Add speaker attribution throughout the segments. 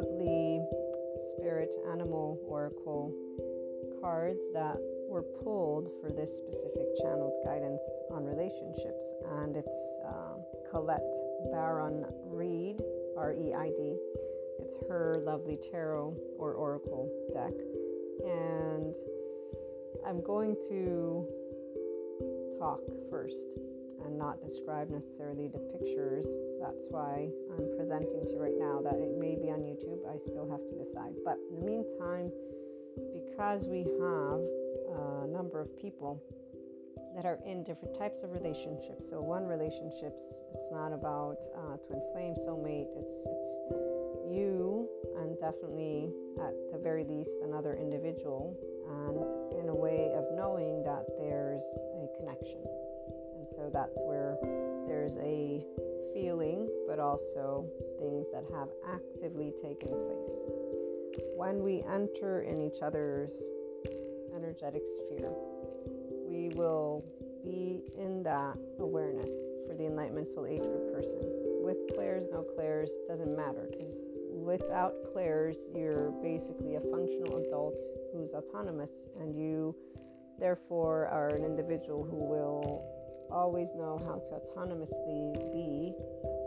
Speaker 1: lovely spirit animal oracle cards that were pulled for this specific channeled guidance on relationships. And it's uh, Colette Baron Reid, R E I D. It's her lovely tarot or oracle deck. And I'm going to talk first and not describe necessarily the pictures. That's why I'm presenting to right now that it may be on YouTube. I still have to decide. But in the meantime, because we have a number of people that are in different types of relationships. So one relationships, it's not about uh, twin flame soulmate. It's it's you and definitely at the very least another individual, and in a way of knowing that there's a connection. And so that's where there's a feeling, but also things that have actively taken place. When we enter in each other's energetic sphere, we will be in that awareness for the Enlightenment Soul Age group person. With clairs, no clairs, doesn't matter because without clairs, you're basically a functional adult who's autonomous and you therefore are an individual who will always know how to autonomously be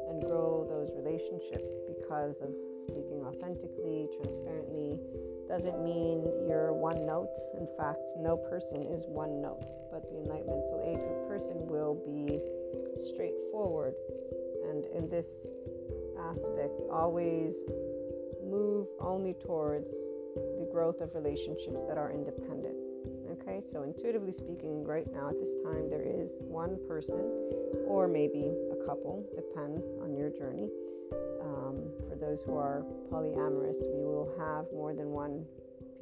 Speaker 1: and grow those relationships because of speaking authentically, transparently. Doesn't mean you're one note. In fact, no person is one note, but the Enlightenment Soul Age group person will be straightforward and in this aspect, always move only towards the growth of relationships that are independent. Okay, so intuitively speaking, right now at this time, there is one person or maybe a couple, depends on your journey. Um, for those who are polyamorous, we will have more than one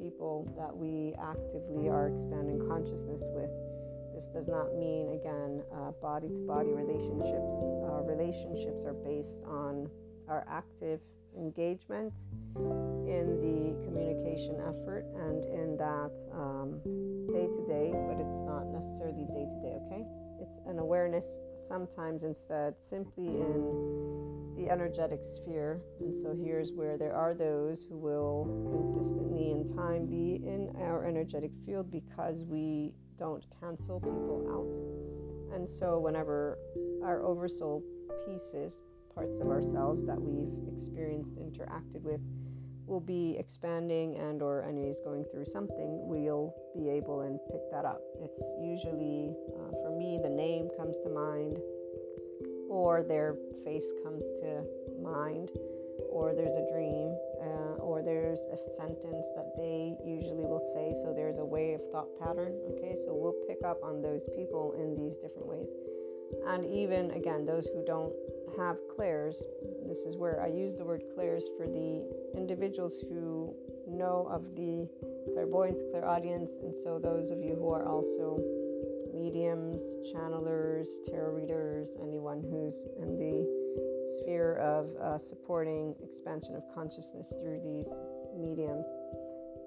Speaker 1: people that we actively are expanding consciousness with. This does not mean, again, body to body relationships. Uh, relationships are based on our active engagement in the communication effort and in that day to day, but it's not necessarily day to day, okay? It's an awareness sometimes instead simply in the energetic sphere. And so here's where there are those who will consistently in time be in our energetic field because we don't cancel people out. And so whenever our oversoul pieces, parts of ourselves that we've experienced, interacted with, will be expanding and or anyways going through something we'll be able and pick that up. It's usually uh, for me the name comes to mind or their face comes to mind or there's a dream uh, or there's a sentence that they usually will say. So there's a way of thought pattern okay? So we'll pick up on those people in these different ways and even again those who don't have clairs this is where i use the word clairs for the individuals who know of the clairvoyance clairaudience and so those of you who are also mediums channelers tarot readers anyone who's in the sphere of uh, supporting expansion of consciousness through these mediums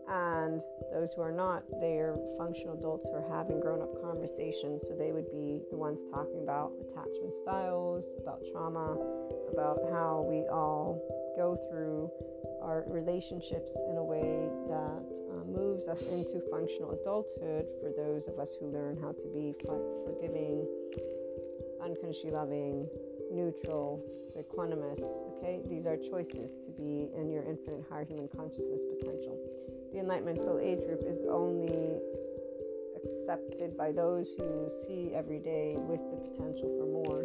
Speaker 1: and those who are not, they're functional adults who are having grown up conversations. So they would be the ones talking about attachment styles, about trauma, about how we all go through our relationships in a way that uh, moves us into functional adulthood for those of us who learn how to be forgiving, unconditionally loving, neutral, so equanimous. Okay, these are choices to be in your infinite higher human consciousness potential the Enlightenment Soul Age group is only accepted by those who see every day with the potential for more.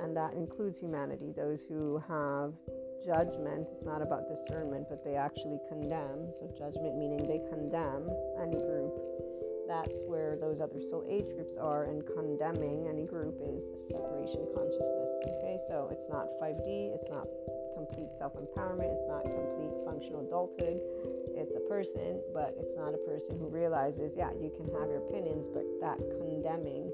Speaker 1: And that includes humanity, those who have judgment. It's not about discernment, but they actually condemn. So, judgment meaning they condemn any group. That's where those other soul age groups are, and condemning any group is separation consciousness. Okay, so it's not 5D, it's not complete self empowerment, it's not complete functional adulthood. It's a person, but it's not a person who realizes, yeah, you can have your opinions, but that condemning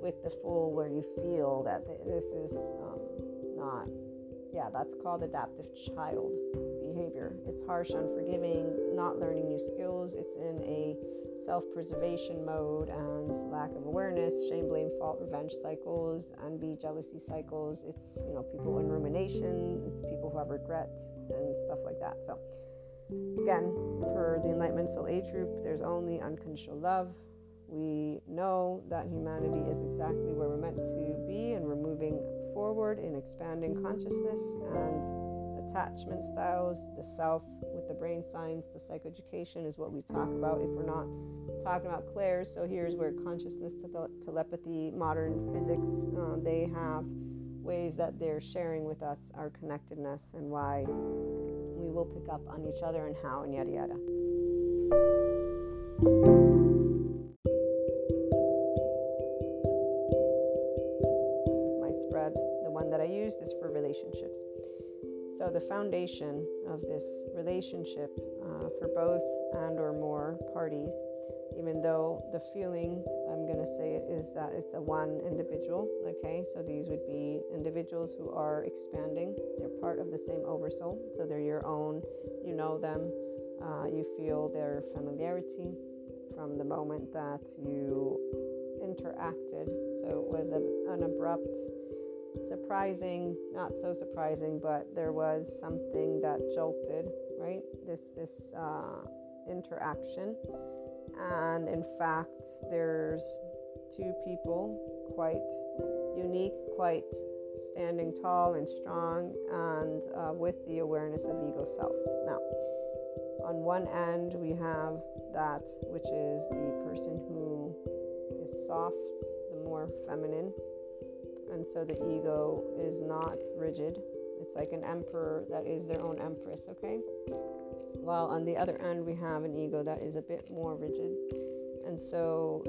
Speaker 1: with the full where you feel that this is um, not, yeah, that's called adaptive child behavior. It's harsh, unforgiving, not learning new skills. It's in a self preservation mode and lack of awareness, shame, blame, fault, revenge cycles, envy, jealousy cycles. It's, you know, people in rumination, it's people who have regret and stuff like that. So, again, for the Enlightenment Soul Age group, there's only unconditional love. We know that humanity is exactly where we're meant to be, and we're moving forward in expanding consciousness and attachment styles, the self with the brain science, the psychoeducation is what we talk about if we're not talking about Claire. So here's where consciousness, telepathy, modern physics, uh, they have ways that they're sharing with us our connectedness and why we will pick up on each other and how and yada yada. My spread, the one that I used is for relationships. So the foundation of this relationship uh, for both and or more parties, even though the feeling I'm going to say is that it's a one individual. Okay, so these would be individuals who are expanding. They're part of the same oversoul, so they're your own. You know them. Uh, you feel their familiarity from the moment that you interacted. So it was a, an abrupt surprising, not so surprising, but there was something that jolted, right? This this uh, interaction, and in fact, there's two people quite unique, quite standing tall and strong, and uh, with the awareness of ego self. Now, on one end, we have that which is the person who is soft, the more feminine, and so the ego is not rigid. It's like an emperor that is their own empress, okay? While on the other end, we have an ego that is a bit more rigid. And so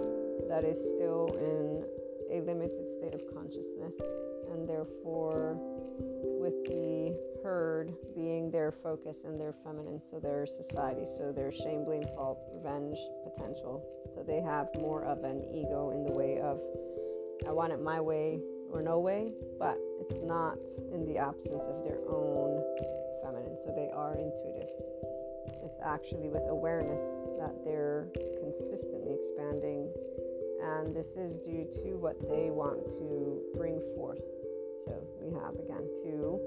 Speaker 1: that is still in a limited state of consciousness. And therefore, with the herd being their focus and their feminine, so their society, so their shame, blame, fault, revenge potential. So they have more of an ego in the way of, I want it my way, or no way, but it's not in the absence of their own feminine. So they are intuitive. It's actually with awareness that they're consistently expanding, and this is due to what they want to bring forth. So we have again two,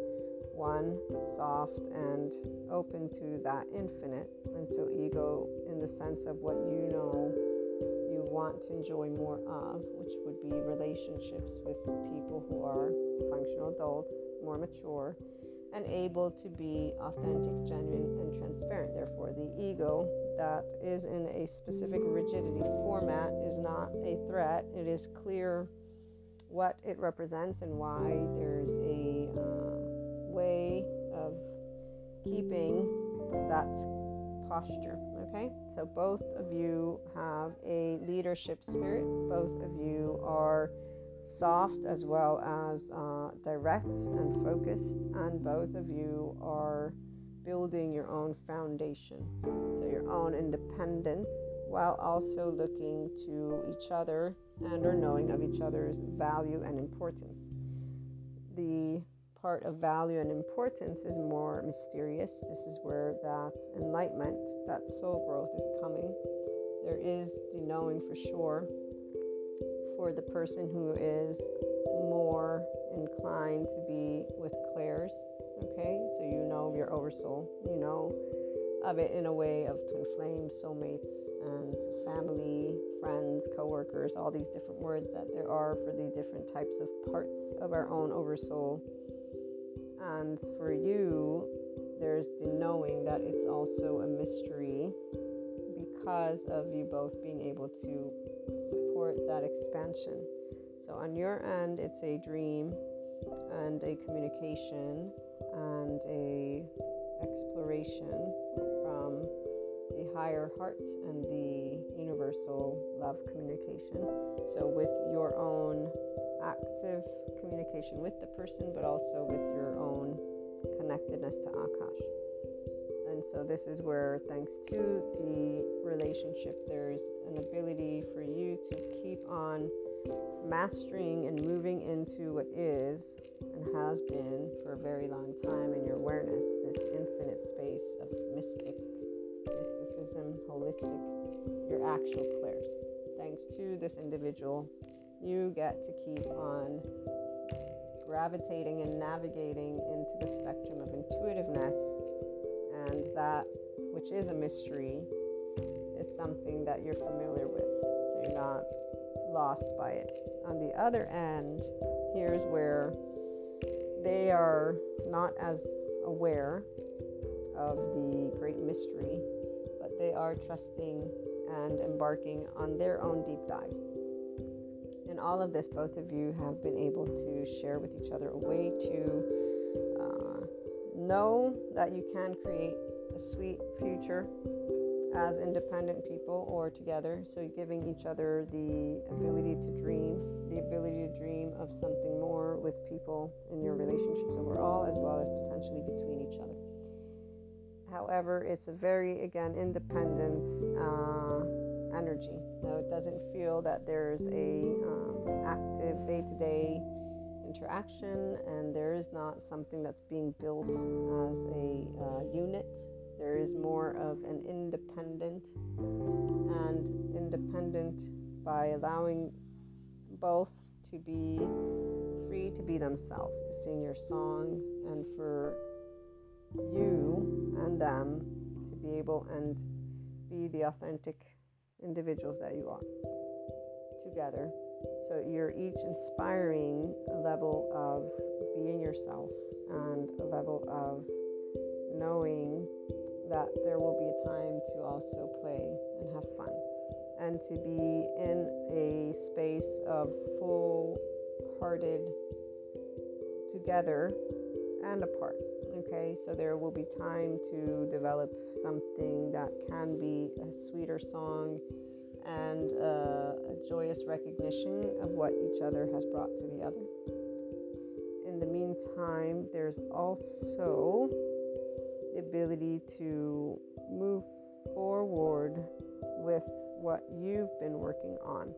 Speaker 1: one, soft and open to that infinite, and so ego in the sense of what you know want to enjoy more of, which would be relationships with people who are functional adults, more mature, and able to be authentic, genuine, and transparent. Therefore, the ego that is in a specific rigidity format is not a threat. It is clear what it represents and why there's a uh, way of keeping that posture. Okay, so both of you have a leadership spirit, both of you are soft as well as uh, direct and focused, and both of you are building your own foundation, so your own independence, while also looking to each other and or knowing of each other's value and importance. The part of value and importance is more mysterious. This is where that enlightenment, that soul growth is coming. There is the knowing for sure for the person who is more inclined to be with clairs. Okay, so you know your oversoul, you know of it in a way of twin flames, soulmates, and family, friends, co-workers, all these different words that there are for the different types of parts of our own oversoul and for you, there's the knowing that it's also a mystery because of you both being able to support that expansion. So, on your end, it's a dream and a communication and a exploration from the higher heart and the universal love communication. So, with your own active communication with the person, but also with your own connectedness to Akash. And so, this is where, thanks to the relationship, there's an ability for you to keep on mastering and moving into what is and has been for a very long time in your awareness, this infinite space of mystic, mysticism, holistic, your actual clairs. Thanks to this individual, you get to keep on gravitating and navigating into the spectrum of intuitiveness, and that which is a mystery is something that you're familiar with. So you're not lost by it. On the other end, here's where they are not as aware of the great mystery, but they are trusting and embarking on their own deep dive. All of this, both of you have been able to share with each other a way to uh, know that you can create a sweet future as independent people or together. So, giving each other the ability to dream, the ability to dream of something more with people in your relationships overall, as well as potentially between each other. However, it's a very, again, independent uh, energy. Now, it doesn't feel that there's a um, active day to day interaction, and there is not something that's being built as a uh, unit there is more of an independent and independent by allowing both to be free to be themselves, to sing your song, and for you and them to be able and be the authentic individuals that you are together. So you're each inspiring a level of being yourself and a level of knowing that there will be a time to also play and have fun and to be in a space of full hearted together and apart. Okay, so there will be time to develop something that can be a sweeter song and a, a joyous recognition of what each other has brought to the other. In the meantime, there's also the ability to move forward with what you've been working on.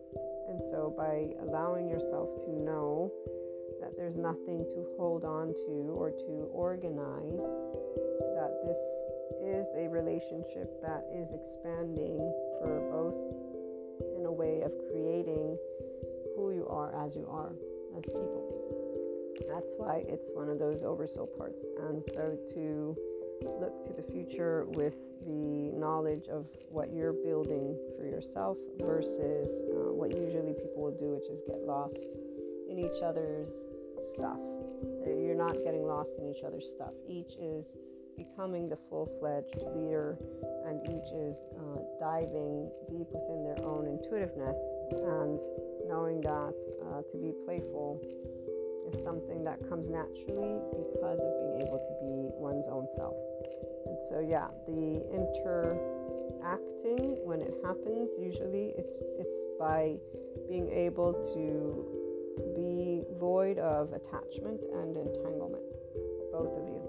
Speaker 1: And so, by allowing yourself to know that there's nothing to hold on to or to organize, that this is a relationship that is expanding for both in a way of creating who you are as you are as people. That's why it's one of those oversoul parts. And so, to look to the future with the knowledge of what you're building for yourself versus uh, what usually people will do, which is get lost in each other's stuff. You're not getting lost in each other's stuff. Each is becoming the full fledged leader, and each is uh, diving deep within their own intuitiveness and knowing that uh, to be playful is something that comes naturally because of being able to be one's own self. And so, yeah, the interacting when it happens, usually it's it's by being able to be void of attachment and entanglement. Both of you.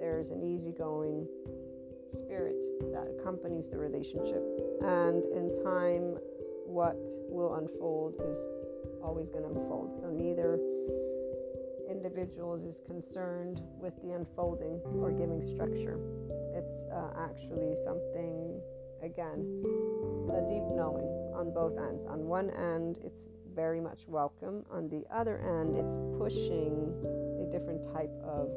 Speaker 1: There's an easygoing spirit that accompanies the relationship, and in time, what will unfold is always going to unfold. So neither individuals is concerned with the unfolding or giving structure. It's uh, actually something, again, a deep knowing on both ends. On one end, it's very much welcome. On the other end, it's pushing a different type of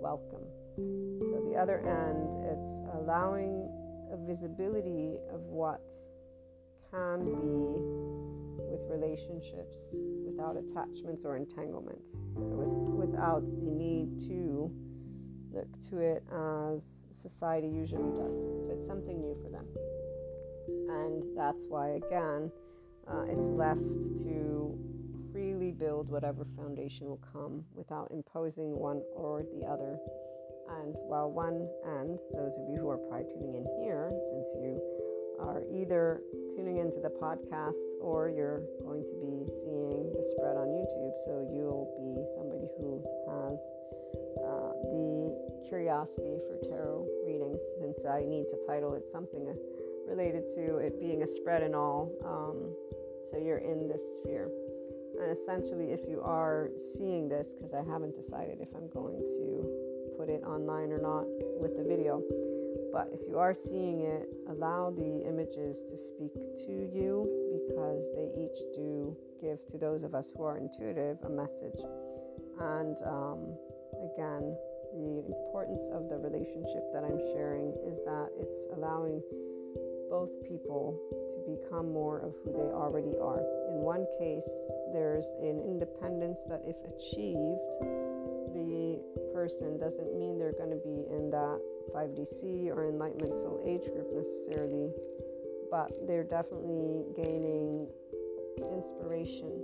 Speaker 1: welcome. So, the other end, it's allowing a visibility of what can be with relationships without attachments or entanglements. So, with, without the need to look to it as society usually does. So, it's something new for them. And that's why, again, uh, it's left to freely build whatever foundation will come without imposing one or the other. And while one and those of you who are probably tuning in here, since you are either tuning into the podcasts or you're going to be seeing the spread on YouTube. So you'll be somebody who has the curiosity for tarot readings. Since I need to title it something related to it being a spread and all. Um, so you're in this sphere. And essentially, if you are seeing this, because I haven't decided if I'm going to put it online or not with the video, but if you are seeing it, allow the images to speak to you because they each do give to those of us who are intuitive a message. And um, again, the importance of the relationship that I'm sharing is that it's allowing both people to become more of who they already are. In one case, there's an independence that, if achieved, the person doesn't mean they're going to be in that 5DC or Enlightenment Soul Age group necessarily, but they're definitely gaining inspiration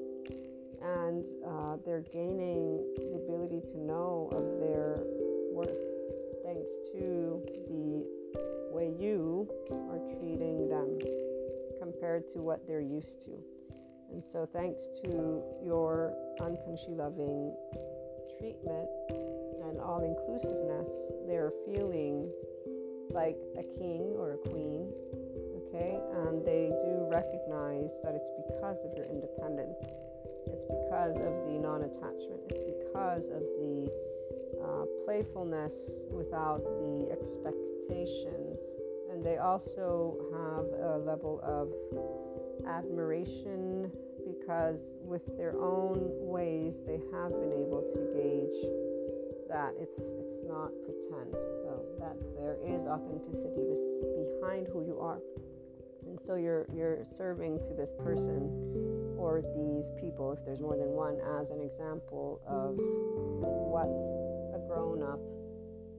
Speaker 1: and uh, they're gaining the ability to know of their worth thanks to the way you are treating them compared to what they're used to. And so, thanks to your unconditionally loving treatment and all inclusiveness, they're feeling like a king or a queen, okay? And they do recognize that it's because of your independence, it's because of the non attachment, it's because of the uh, playfulness without the expectations. And they also have a level of admiration because, with their own ways, they have been able to gauge that it's it's not pretend, that there is authenticity behind who you are. And so you're you're serving to this person or these people, if there's more than one, as an example of what grown up,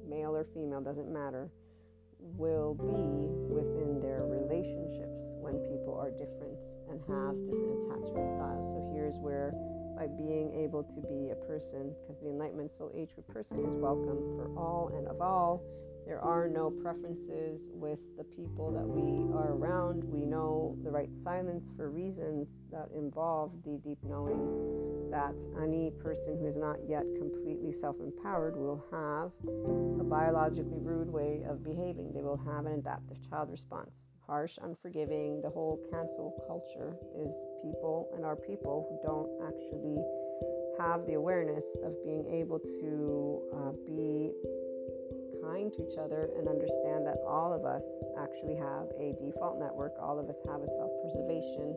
Speaker 1: male or female, doesn't matter, will be within their relationships when people are different and have different attachment styles. So here's where by being able to be a person, because the Enlightenment Soul Age group person is welcome for all and of all. There are no preferences with the people that we are around. We know the right silence for reasons that involve the deep knowing that any person who is not yet completely self empowered will have a biologically rude way of behaving. They will have an adaptive child response. Harsh, unforgiving, the whole cancel culture is people and our people who don't actually have the awareness of being able to uh, be kind to each other and understand that all of us actually have a default network, all of us have a self preservation,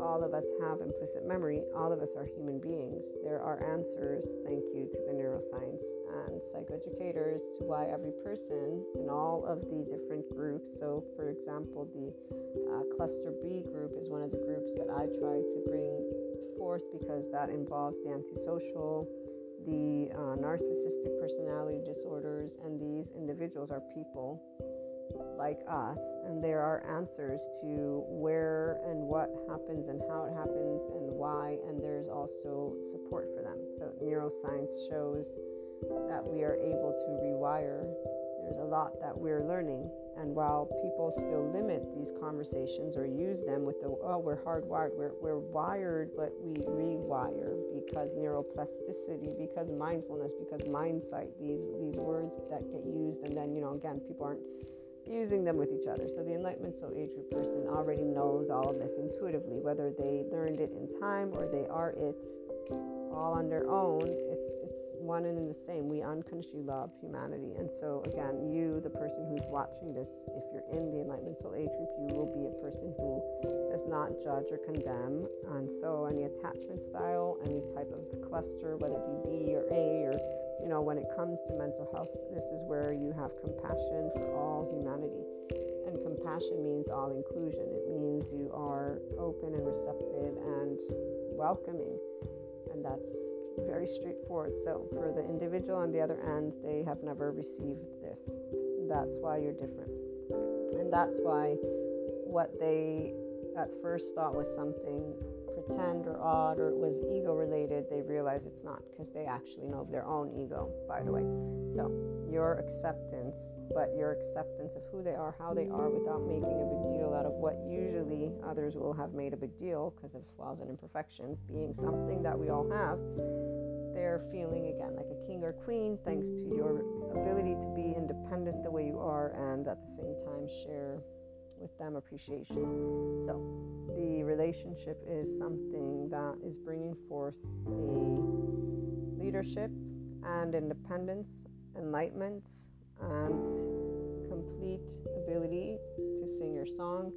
Speaker 1: all of us have implicit memory, all of us are human beings. There are answers, thank you to the neuroscience and psychoeducators, to why every person in all of the different groups. So, for example, the uh, Cluster B group is one of the groups that I try to bring forth because that involves the antisocial the uh, narcissistic personality disorders, and these individuals are people like us, and there are answers to where and what happens and how it happens and why, and there's also support for them. So, neuroscience shows that we are able to rewire. There's a lot that we're learning and while people still limit these conversations or use them with the, oh, we're hardwired, we're, we're wired, but we rewire because neuroplasticity, because mindfulness, because mindsight, these, these words that get used. And then, you know, again, people aren't using them with each other. So the Enlightenment Soul Age group person already knows all of this intuitively, whether they learned it in time or they are it all on their own. One and in the same. We unconditionally love humanity. And so, again, you, the person who's watching this, if you're in the Enlightenment Soul Age group, you will be a person who does not judge or condemn. And so, any attachment style, any type of cluster, whether it be B or A, or, you know, when it comes to mental health, this is where you have compassion for all humanity. And compassion means all inclusion, it means you are open and receptive and welcoming. And that's very straightforward. So, for the individual on the other end, they have never received this. That's why you're different. And that's why what they at first thought was something pretend or odd or it was ego related, they realize it's not because they actually know of their own ego, by the way. So, your acceptance, but your acceptance of who they are, how they are, without making a big deal out of what usually others will have made a big deal because of flaws and imperfections, being something that we all have, they're feeling again like a king or queen thanks to your ability to be independent the way you are and at the same time share with them appreciation. So, the relationship is something that is bringing forth a leadership and independence, enlightenment, and complete ability to sing your song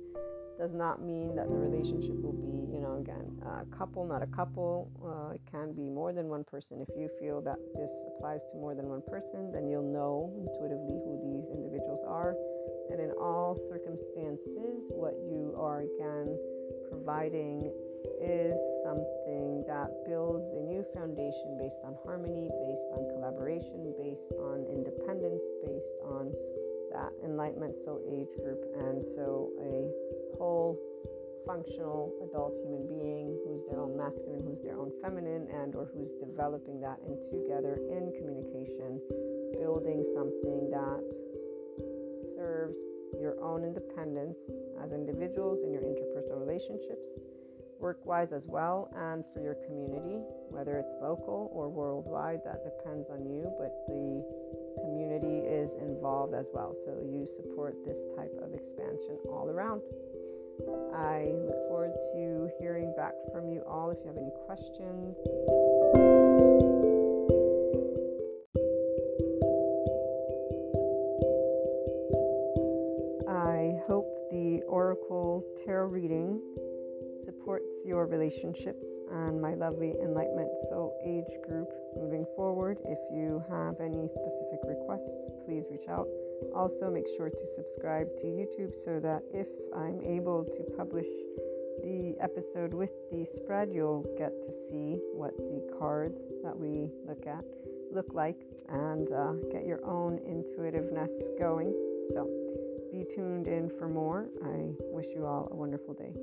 Speaker 1: does not mean that the relationship will be, you know, again, a couple, not a couple. Uh, it can be more than one person. If you feel that this applies to more than one person, then you'll know intuitively who these individuals are. And in all circumstances, what you are again providing is something that builds a new foundation based on harmony, based on collaboration, based on independence, based on that enlightenment soul age group. And so a whole functional adult human being who's their own masculine, who's their own feminine, and or who's developing that and together in communication, building something that serves your own independence as individuals in your interpersonal relationships, work wise as well, and for your community, whether it's local or worldwide, that depends on you, but the community is involved as well. So you support this type of expansion all around. I look forward to hearing back from you all if you have any questions. I hope the Oracle Tarot reading supports your relationships and my lovely Enlightenment Soul Age group moving forward. If you have any specific requests, please reach out. Also, make sure to subscribe to YouTube so that if I'm able to publish the episode with the spread, you'll get to see what the cards that we look at look like and uh, get your own intuitiveness going. So, be tuned in for more. I wish you all a wonderful day.